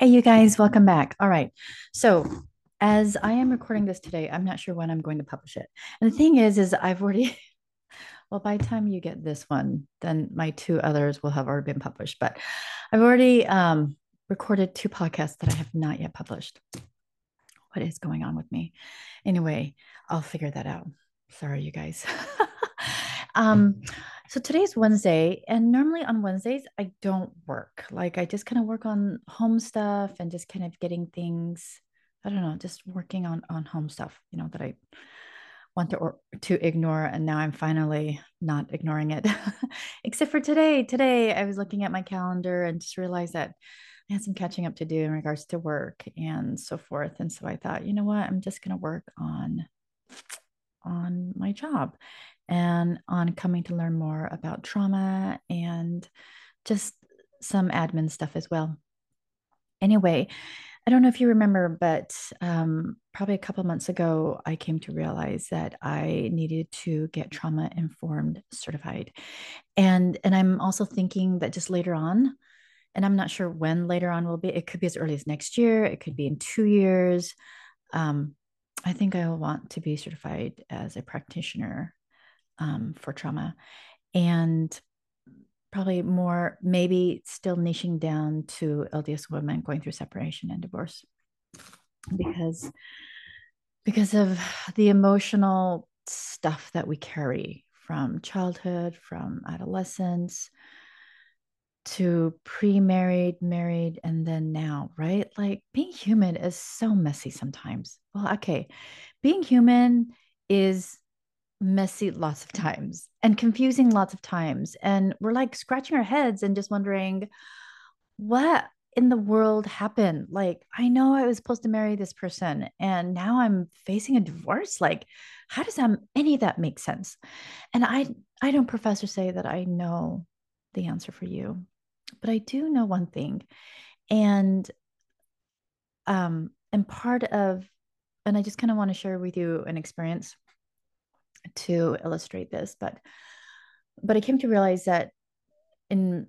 Hey, you guys, welcome back. All right. So, as I am recording this today, I'm not sure when I'm going to publish it. And the thing is, is I've already, well, by the time you get this one, then my two others will have already been published. But I've already um, recorded two podcasts that I have not yet published. What is going on with me? Anyway, I'll figure that out. Sorry, you guys. um, so today's Wednesday, and normally on Wednesdays, I don't work. Like I just kind of work on home stuff and just kind of getting things, I don't know, just working on on home stuff, you know, that I want to or to ignore. And now I'm finally not ignoring it. Except for today. Today I was looking at my calendar and just realized that I had some catching up to do in regards to work and so forth. And so I thought, you know what, I'm just gonna work on on my job and on coming to learn more about trauma and just some admin stuff as well. Anyway, I don't know if you remember, but um, probably a couple months ago, I came to realize that I needed to get trauma informed certified, and and I'm also thinking that just later on, and I'm not sure when later on will be. It could be as early as next year. It could be in two years. Um, I think I will want to be certified as a practitioner um, for trauma and probably more maybe still niching down to LDS women going through separation and divorce because because of the emotional stuff that we carry from childhood, from adolescence to pre-married, married, and then now, right? Like being human is so messy sometimes. Well, okay, being human is messy lots of times and confusing lots of times. And we're like scratching our heads and just wondering what in the world happened? Like, I know I was supposed to marry this person and now I'm facing a divorce. Like, how does that any of that make sense? And I I don't profess say that I know the answer for you, but I do know one thing. And um and part of and I just kind of want to share with you an experience to illustrate this, but but I came to realize that in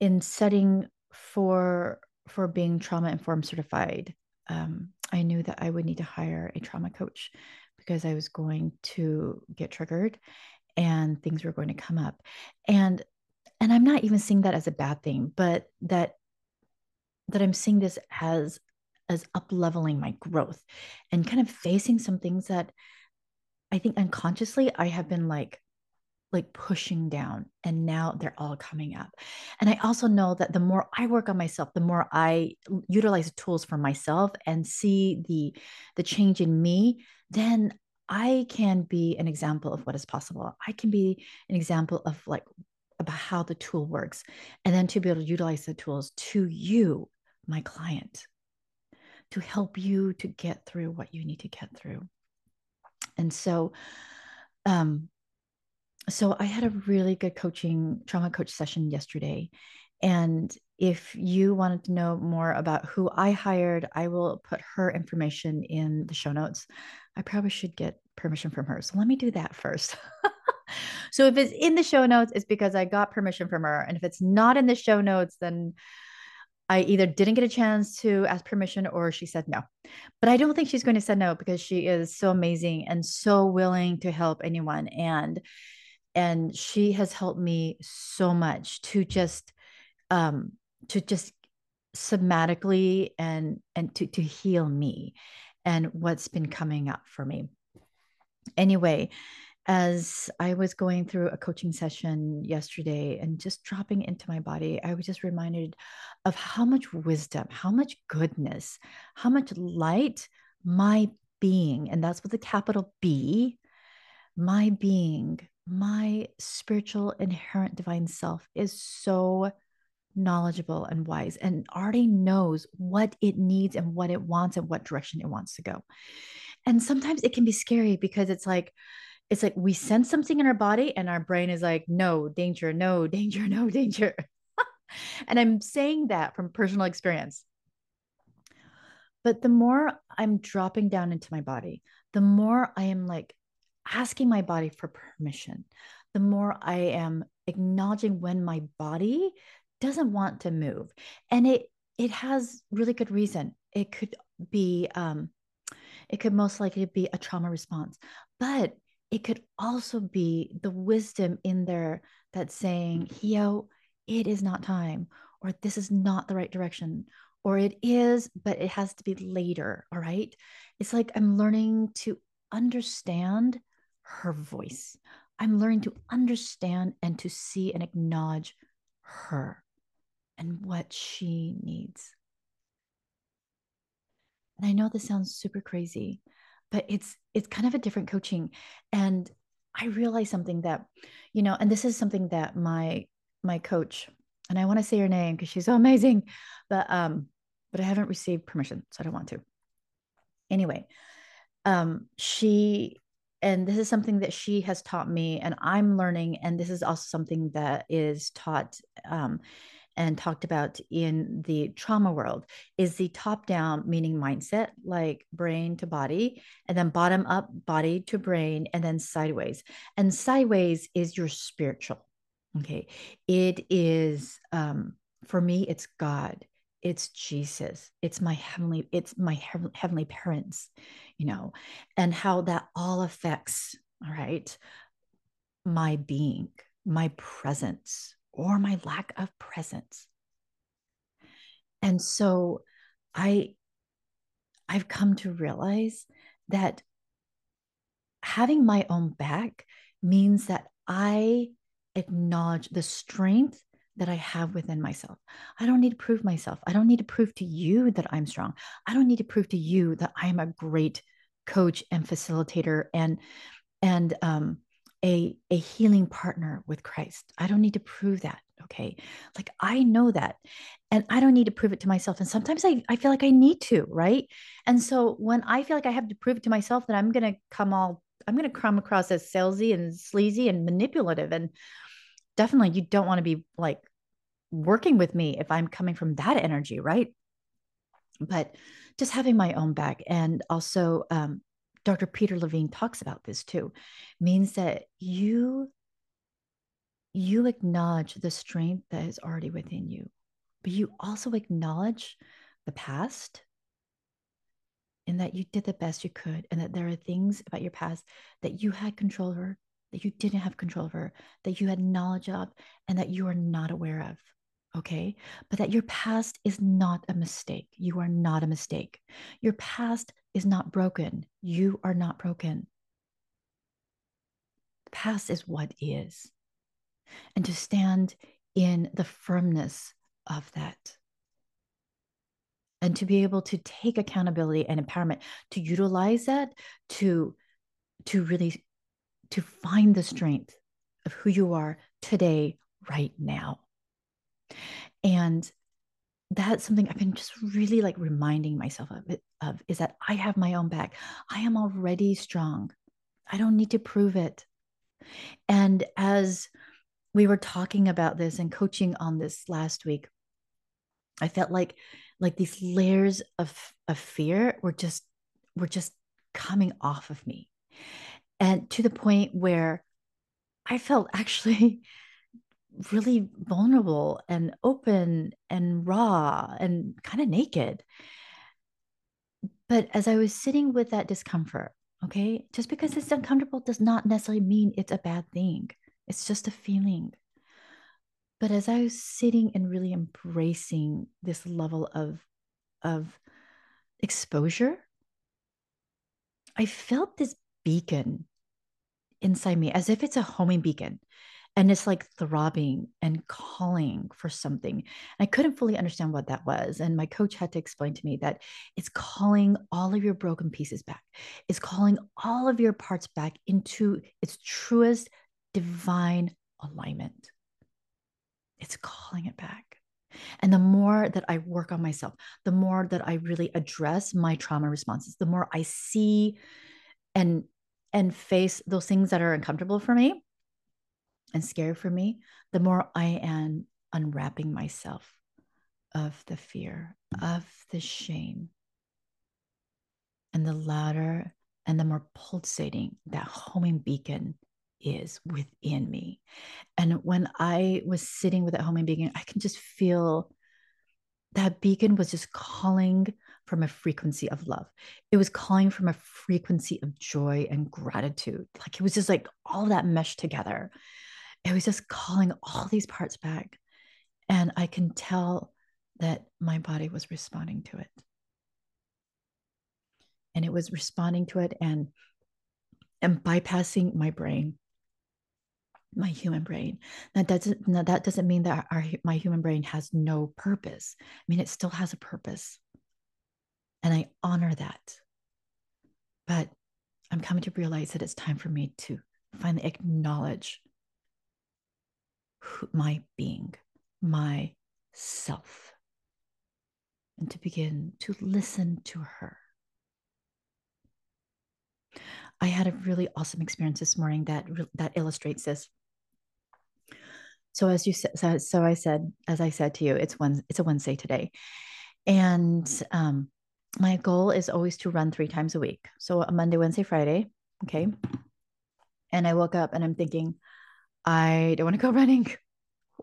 in setting for for being trauma informed certified, um, I knew that I would need to hire a trauma coach because I was going to get triggered and things were going to come up. And and I'm not even seeing that as a bad thing, but that that I'm seeing this as as up leveling my growth and kind of facing some things that I think unconsciously I have been like like pushing down and now they're all coming up. And I also know that the more I work on myself, the more I utilize tools for myself and see the the change in me, then I can be an example of what is possible. I can be an example of like about how the tool works and then to be able to utilize the tools to you, my client, to help you to get through what you need to get through. And so, um, so I had a really good coaching trauma coach session yesterday. And if you wanted to know more about who I hired, I will put her information in the show notes. I probably should get permission from her. So let me do that first. so if it's in the show notes, it's because I got permission from her. And if it's not in the show notes, then I either didn't get a chance to ask permission or she said no. But I don't think she's going to say no because she is so amazing and so willing to help anyone and and she has helped me so much to just um to just somatically and and to to heal me and what's been coming up for me. Anyway, as I was going through a coaching session yesterday and just dropping into my body, I was just reminded of how much wisdom, how much goodness, how much light my being, and that's with a capital B, my being, my spiritual inherent divine self is so knowledgeable and wise and already knows what it needs and what it wants and what direction it wants to go. And sometimes it can be scary because it's like, it's like we sense something in our body and our brain is like, no, danger, no, danger, no, danger. and I'm saying that from personal experience. But the more I'm dropping down into my body, the more I am like asking my body for permission, the more I am acknowledging when my body doesn't want to move. And it it has really good reason. It could be, um, it could most likely be a trauma response, but it could also be the wisdom in there that's saying, mm. yo, it is not time, or this is not the right direction, or it is, but it has to be later. All right. It's like I'm learning to understand her voice. I'm learning to understand and to see and acknowledge her and what she needs. And I know this sounds super crazy, but it's it's kind of a different coaching and I realized something that you know and this is something that my my coach and I want to say her name because she's so amazing but um but I haven't received permission so I don't want to. Anyway, um she and this is something that she has taught me and i'm learning and this is also something that is taught um, and talked about in the trauma world is the top down meaning mindset like brain to body and then bottom up body to brain and then sideways. And sideways is your spiritual okay? It is um for me it's god it's jesus it's my heavenly it's my heavenly parents you know and how that all affects all right my being my presence or my lack of presence. And so I I've come to realize that having my own back means that I acknowledge the strength that I have within myself. I don't need to prove myself. I don't need to prove to you that I'm strong. I don't need to prove to you that I'm a great coach and facilitator and and um, a, a healing partner with Christ. I don't need to prove that. Okay. Like I know that. And I don't need to prove it to myself. And sometimes I, I feel like I need to, right? And so when I feel like I have to prove it to myself that I'm to come all, I'm to come across as salesy and sleazy and manipulative. And definitely you don't want to be like working with me if I'm coming from that energy, right? But just having my own back and also um, Dr. Peter Levine talks about this too, means that you you acknowledge the strength that is already within you, but you also acknowledge the past and that you did the best you could, and that there are things about your past that you had control over, that you didn't have control over, that you had knowledge of, and that you are not aware of okay? But that your past is not a mistake. You are not a mistake. Your past is not broken. You are not broken. The past is what is. And to stand in the firmness of that. And to be able to take accountability and empowerment, to utilize that to, to really to find the strength of who you are today, right now. And that's something I've been just really like reminding myself of of is that I have my own back. I am already strong. I don't need to prove it. And as we were talking about this and coaching on this last week, I felt like like these layers of of fear were just were just coming off of me. And to the point where I felt actually really vulnerable and open and raw and kind of naked. But as I was sitting with that discomfort, okay, just because it's uncomfortable does not necessarily mean it's a bad thing. It's just a feeling. But as I was sitting and really embracing this level of, of exposure, I felt this beacon inside me as if it's a homing beacon and it's like throbbing and calling for something. I couldn't fully understand what that was. And my coach had to explain to me that it's calling all of your broken pieces back, it's calling all of your parts back into its truest divine alignment. It's calling it back. And the more that I work on myself, the more that I really address my trauma responses, the more I see and and face those things that are uncomfortable for me, and scary for me, the more I am unwrapping myself of the fear, of the shame. And the louder and the more pulsating that homing beacon is within me. And when I was sitting with that homing beacon, I can just feel that beacon was just calling from a frequency of love. It was calling from a frequency of joy and gratitude. Like it was just like all that meshed together. It was just calling all these parts back. And I can tell that my body was responding to it. And it was responding to it and and bypassing my brain my human brain. That doesn't now that doesn't mean that our my human brain has no purpose. I mean, it still has a purpose. And I honor that. But I'm coming to realize that it's time for me to finally acknowledge my being, my self, and to begin to listen to her. I had a really awesome experience this morning that that illustrates this. So as you said, so, so I said, as I said to you, it's one, it's a Wednesday today, and um, my goal is always to run three times a week. So a Monday, Wednesday, Friday, okay. And I woke up and I'm thinking, I don't want to go running.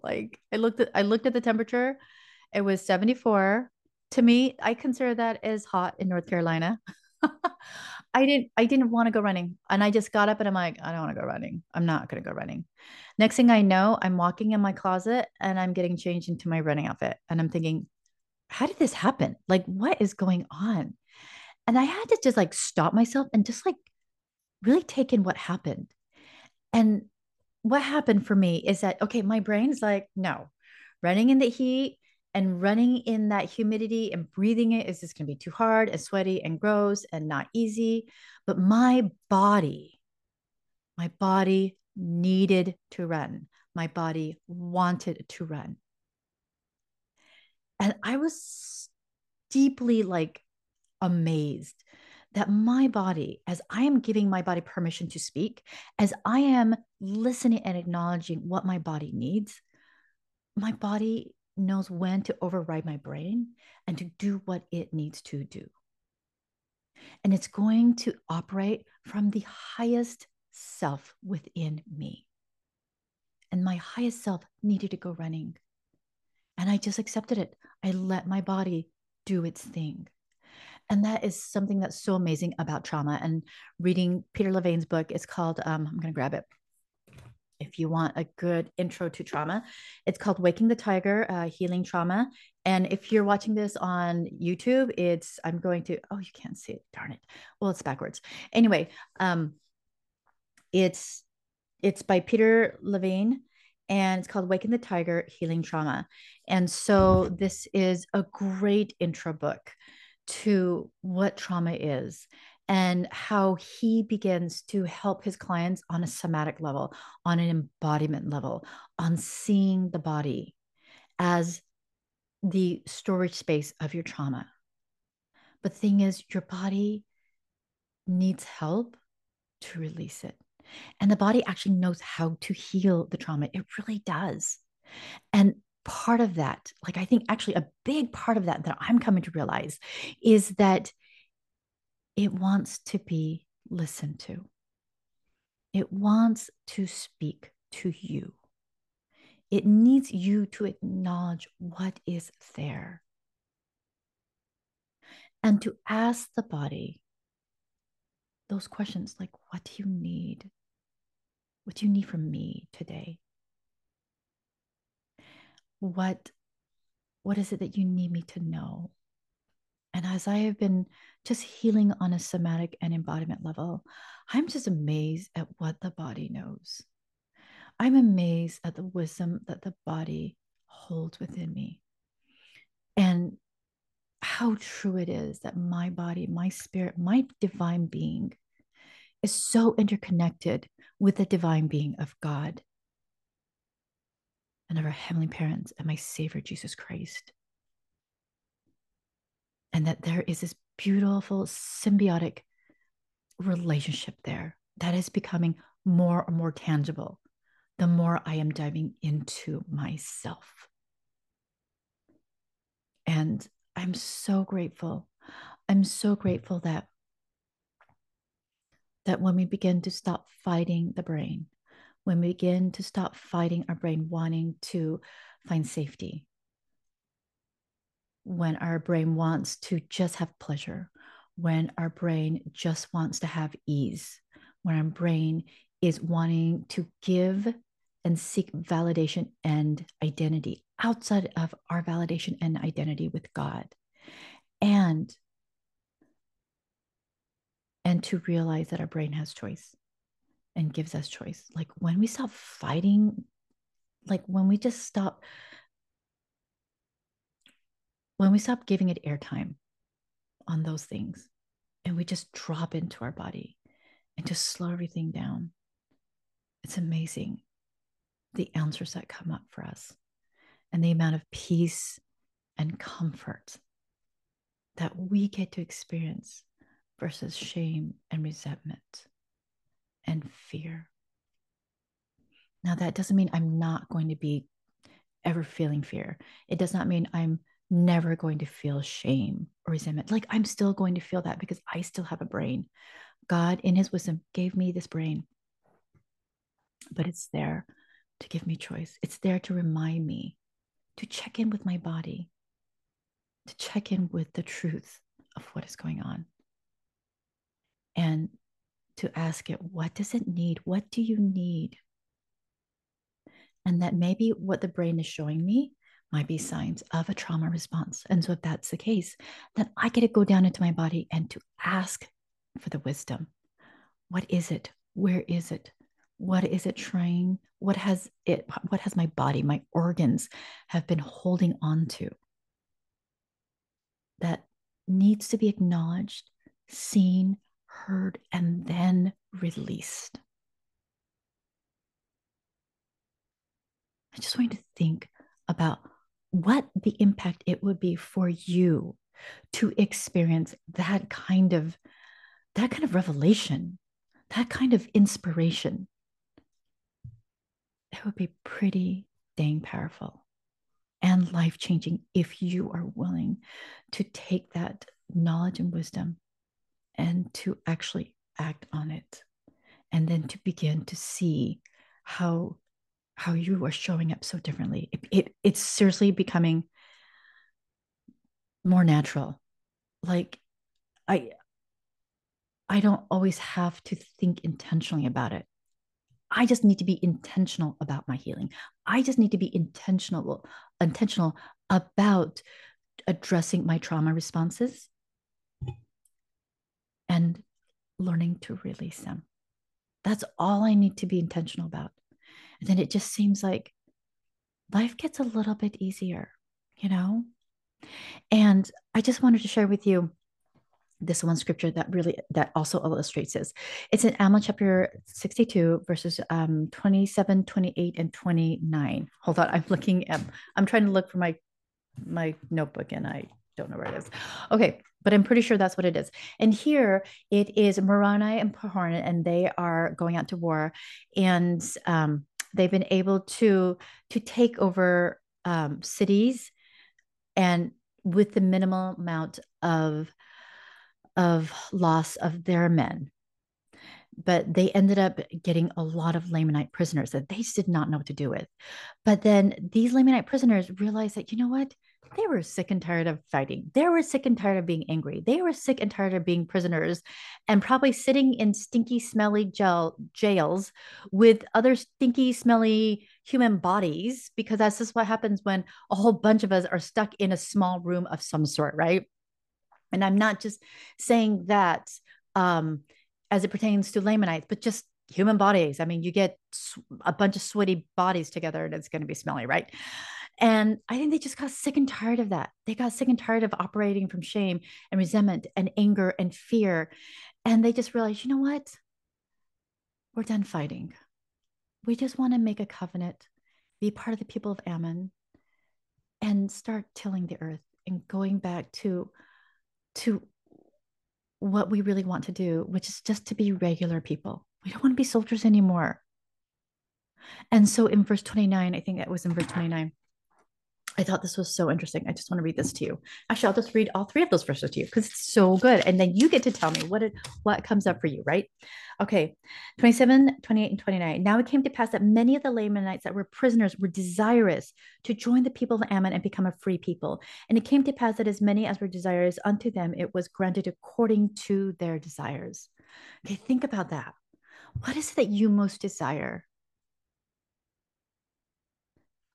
like I looked at, I looked at the temperature, it was 74. To me, I consider that as hot in North Carolina. I didn't I didn't want to go running. And I just got up and I'm like, I don't want to go running. I'm not gonna go running. Next thing I know, I'm walking in my closet and I'm getting changed into my running outfit. And I'm thinking, how did this happen? Like, what is going on? And I had to just like stop myself and just like really take in what happened. And what happened for me is that, okay, my brain's like, no, running in the heat and running in that humidity and breathing it is just going to be too hard and sweaty and gross and not easy. But my body, my body needed to run. My body wanted to run. And I was deeply like amazed that my body, as I am giving my body permission to speak, as I am listening and acknowledging what my body needs, my body knows when to override my brain and to do what it needs to do. And it's going to operate from the highest self within me. And my highest self needed to go running. And I just accepted it. I let my body do its thing. And that is something that's so amazing about trauma. And reading Peter levine's book, it's called, um, I'm going to grab it. If you want a good intro to trauma, it's called Waking the Tiger, uh, Healing Trauma. And if you're watching this on YouTube, it's, I'm going to, oh, you can't see it. Darn it. Well, it's backwards. Anyway, um, it's, it's by Peter Levine and it's called Waking the Tiger Healing Trauma. And so this is a great intro book to what trauma is and how he begins to help his clients on a somatic level, on an embodiment level, on seeing the body as the storage space of your trauma. But thing is, your body needs help to release it. And the body actually knows how to heal the trauma. It really does. And part of that, like I think actually a big part of that that I'm coming to realize is that it wants to be listened to. It wants to speak to you. It needs you to acknowledge what is there and to ask the body those questions like, What do you need? What do you need from me today? What, what is it that you need me to know? And as I have been just healing on a somatic and embodiment level, I'm just amazed at what the body knows. I'm amazed at the wisdom that the body holds within me. And how true it is that my body, my spirit, my divine being is so interconnected with the divine being of God and of our heavenly parents and my Savior Jesus Christ. And that there is this beautiful symbiotic relationship there that is becoming more and more tangible the more I am diving into myself. And I'm so grateful. I'm so grateful that that when we begin to stop fighting the brain, when we begin to stop fighting our brain wanting to find safety, when our brain wants to just have pleasure, when our brain just wants to have ease, when our brain is wanting to give and seek validation and identity outside of our validation and identity with God. And and to realize that our brain has choice and gives us choice. Like when we stop fighting, like when we just stop when we stop giving it airtime on those things and we just drop into our body and just slow everything down, it's amazing the answers that come up for us and the amount of peace and comfort that we get to experience versus shame and resentment and fear. Now, that doesn't mean I'm not going to be ever feeling fear. It does not mean I'm never going to feel shame or resentment. Like I'm still going to feel that because I still have a brain. God, in his wisdom, gave me this brain, but it's there to give me choice. It's there to remind me to check in with my body, to check in with the truth of what is going on, and to ask it, what does it need? What do you need? And that maybe what the brain is showing me might be signs of a trauma response. And so, if that's the case, then I get to go down into my body and to ask for the wisdom. What is it? Where is it? What is it trying? What has it, what has my body, my organs have been holding on to that needs to be acknowledged, seen, heard, and then released? I just want you to think about what the impact it would be for you to experience that kind of that kind of revelation that kind of inspiration it would be pretty dang powerful and life changing if you are willing to take that knowledge and wisdom and to actually act on it and then to begin to see how how you are showing up so differently. It, it it's seriously becoming more natural. Like I I don't always have to think intentionally about it. I just need to be intentional about my healing. I just need to be intentional intentional about addressing my trauma responses and learning to release them. That's all I need to be intentional about. And then it just seems like life gets a little bit easier, you know? And I just wanted to share with you this one scripture that really that also illustrates this it's in Alma chapter 62 verses um 27 28 and 29 hold on i'm looking at i'm trying to look for my my notebook and i don't know where it is okay but i'm pretty sure that's what it is and here it is moroni and Pahoran, and they are going out to war and um they've been able to to take over um, cities and with the minimal amount of of loss of their men but they ended up getting a lot of Lamanite prisoners that they did not know what to do with. But then these Lamanite prisoners realized that, you know what? They were sick and tired of fighting. They were sick and tired of being angry. They were sick and tired of being prisoners and probably sitting in stinky, smelly jail, jails with other stinky, smelly human bodies, because that's just what happens when a whole bunch of us are stuck in a small room of some sort, right? And I'm not just saying that um, as it pertains to Lamanites, but just human bodies. I mean, you get a bunch of sweaty bodies together and it's going to be smelly, right? And I think they just got sick and tired of that. They got sick and tired of operating from shame and resentment and anger and fear. And they just realized, you know what? We're done fighting. We just want to make a covenant, be part of the people of Ammon, and start tilling the earth and going back to, to what we really want to do, which is just to be regular people. We don't want to be soldiers anymore. And so in verse 29, I think that was in verse 29, I thought this was so interesting. I just want to read this to you. Actually, I'll just read all three of those verses to you because it's so good. And then you get to tell me what it what comes up for you, right? Okay. 27, 28, and 29. Now it came to pass that many of the Lamanites that were prisoners were desirous to join the people of Ammon and become a free people. And it came to pass that as many as were desirous unto them, it was granted according to their desires. Okay, think about that. What is it that you most desire?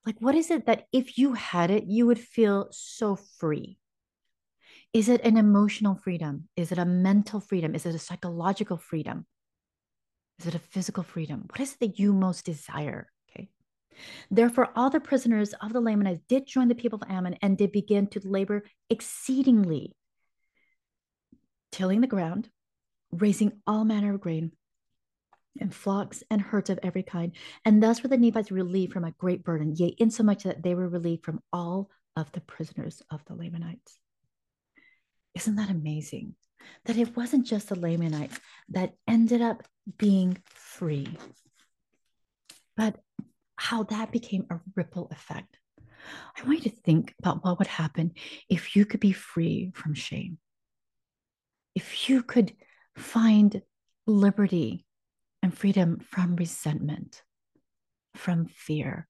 Like, what is it that if you had it, you would feel so free? Is it an emotional freedom? Is it a mental freedom? Is it a psychological freedom? Is it a physical freedom? What is it that you most desire? Okay. Therefore, all the prisoners of the Lamanites did join the people of Ammon and did begin to labor exceedingly, tilling the ground, raising all manner of grain, and flocks and herds of every kind. And thus were the Nephites relieved from a great burden, yea, insomuch that they were relieved from all of the prisoners of the Lamanites. Isn't that amazing? That it wasn't just the Lamanites that ended up being free, but how that became a ripple effect. I want you to think about what would happen if you could be free from shame. If you could find liberty and freedom from resentment, from fear.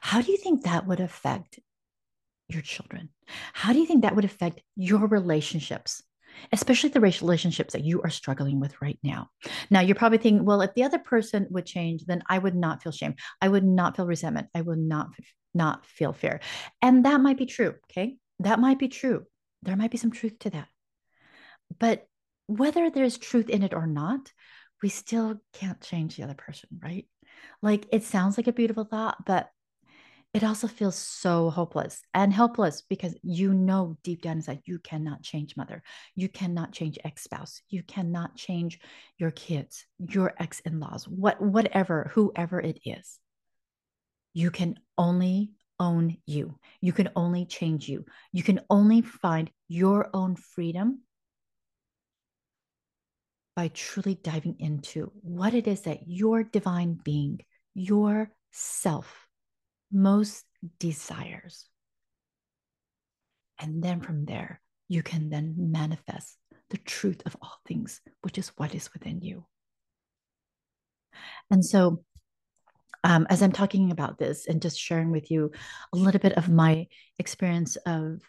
How do you think that would affect your children? How do you think that would affect your relationships? Especially the relationships that you are struggling with right now. Now, you're probably thinking, well, if the other person would change, then I would not feel shame. I would not feel resentment. I would not, not feel fear. And that might be true. Okay. That might be true. There might be some truth to that. But whether there's truth in it or not, we still can't change the other person, right? Like it sounds like a beautiful thought, but it also feels so hopeless and helpless because you know deep down inside you cannot change mother. You cannot change ex spouse. You cannot change your kids, your ex in laws, what, whatever, whoever it is. You can only own you. You can only change you. You can only find your own freedom by truly diving into what it is that your divine being, your self, most desires. And then from there, you can then manifest the truth of all things, which is what is within you. And so, um, as I'm talking about this and just sharing with you a little bit of my experience of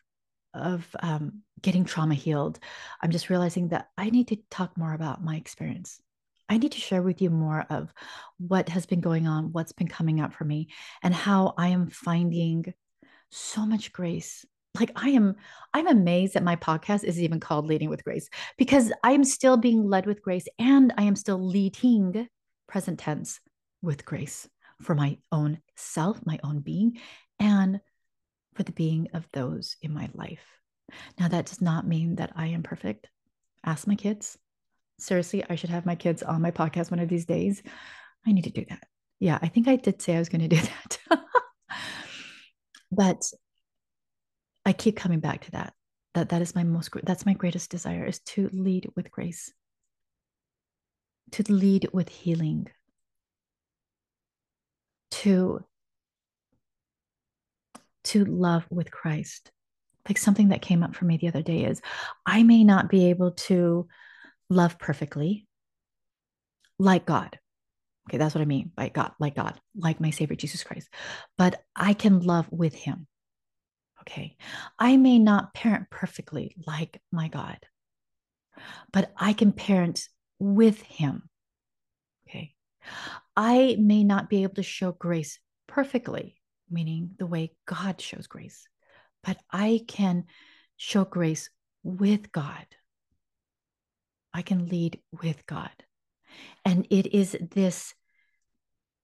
of um, getting trauma healed, I'm just realizing that I need to talk more about my experience. I need to share with you more of what has been going on, what's been coming up for me, and how I am finding so much grace. Like I am, I'm amazed that my podcast is even called Leading with Grace because I am still being led with grace and I am still leading present tense with grace for my own self, my own being, and for the being of those in my life. Now, that does not mean that I am perfect. Ask my kids. Seriously, I should have my kids on my podcast one of these days. I need to do that. Yeah, I think I did say I was going to do that. but I keep coming back to that. That that is my most that's my greatest desire is to lead with grace. To lead with healing. To to love with Christ. Like something that came up for me the other day is I may not be able to love perfectly like God. Okay, that's what I mean by God, like God, like my Savior Jesus Christ. But I can love with Him. Okay, I may not parent perfectly like my God, but I can parent with Him. Okay, I may not be able to show grace perfectly, meaning the way God shows grace. But I can show grace with God. I can lead with God. And it is this,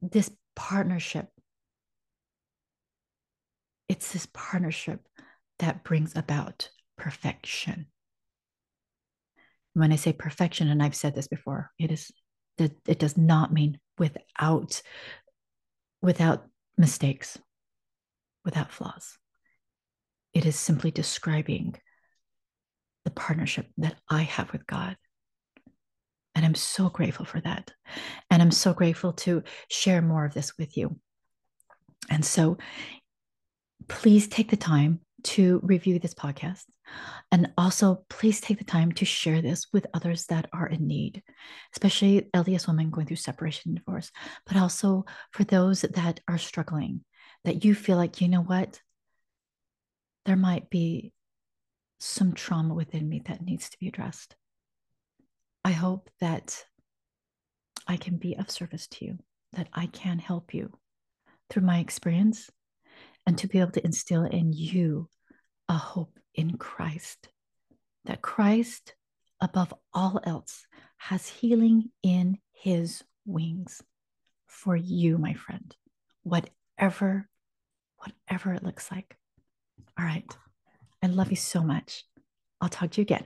this partnership. It's this partnership that brings about perfection. When I say perfection, and I've said this before, it is that it does not mean without without mistakes without flaws. It is simply describing the partnership that I have with God. And I'm so grateful for that. And I'm so grateful to share more of this with you. And so, please take the time to review this podcast. And also, please take the time to share this with others that are in need, especially LDS women going through separation and divorce, but also for those that are struggling, that you feel like, you know what? There might be some trauma within me that needs to be addressed. I hope that I can be of service to you, that I can help you through my experience and to be able to instill in you a hope in Christ. That Christ, above all else, has healing in his wings for you, my friend, whatever, whatever it looks like. All right. I love you so much. I'll talk to you again.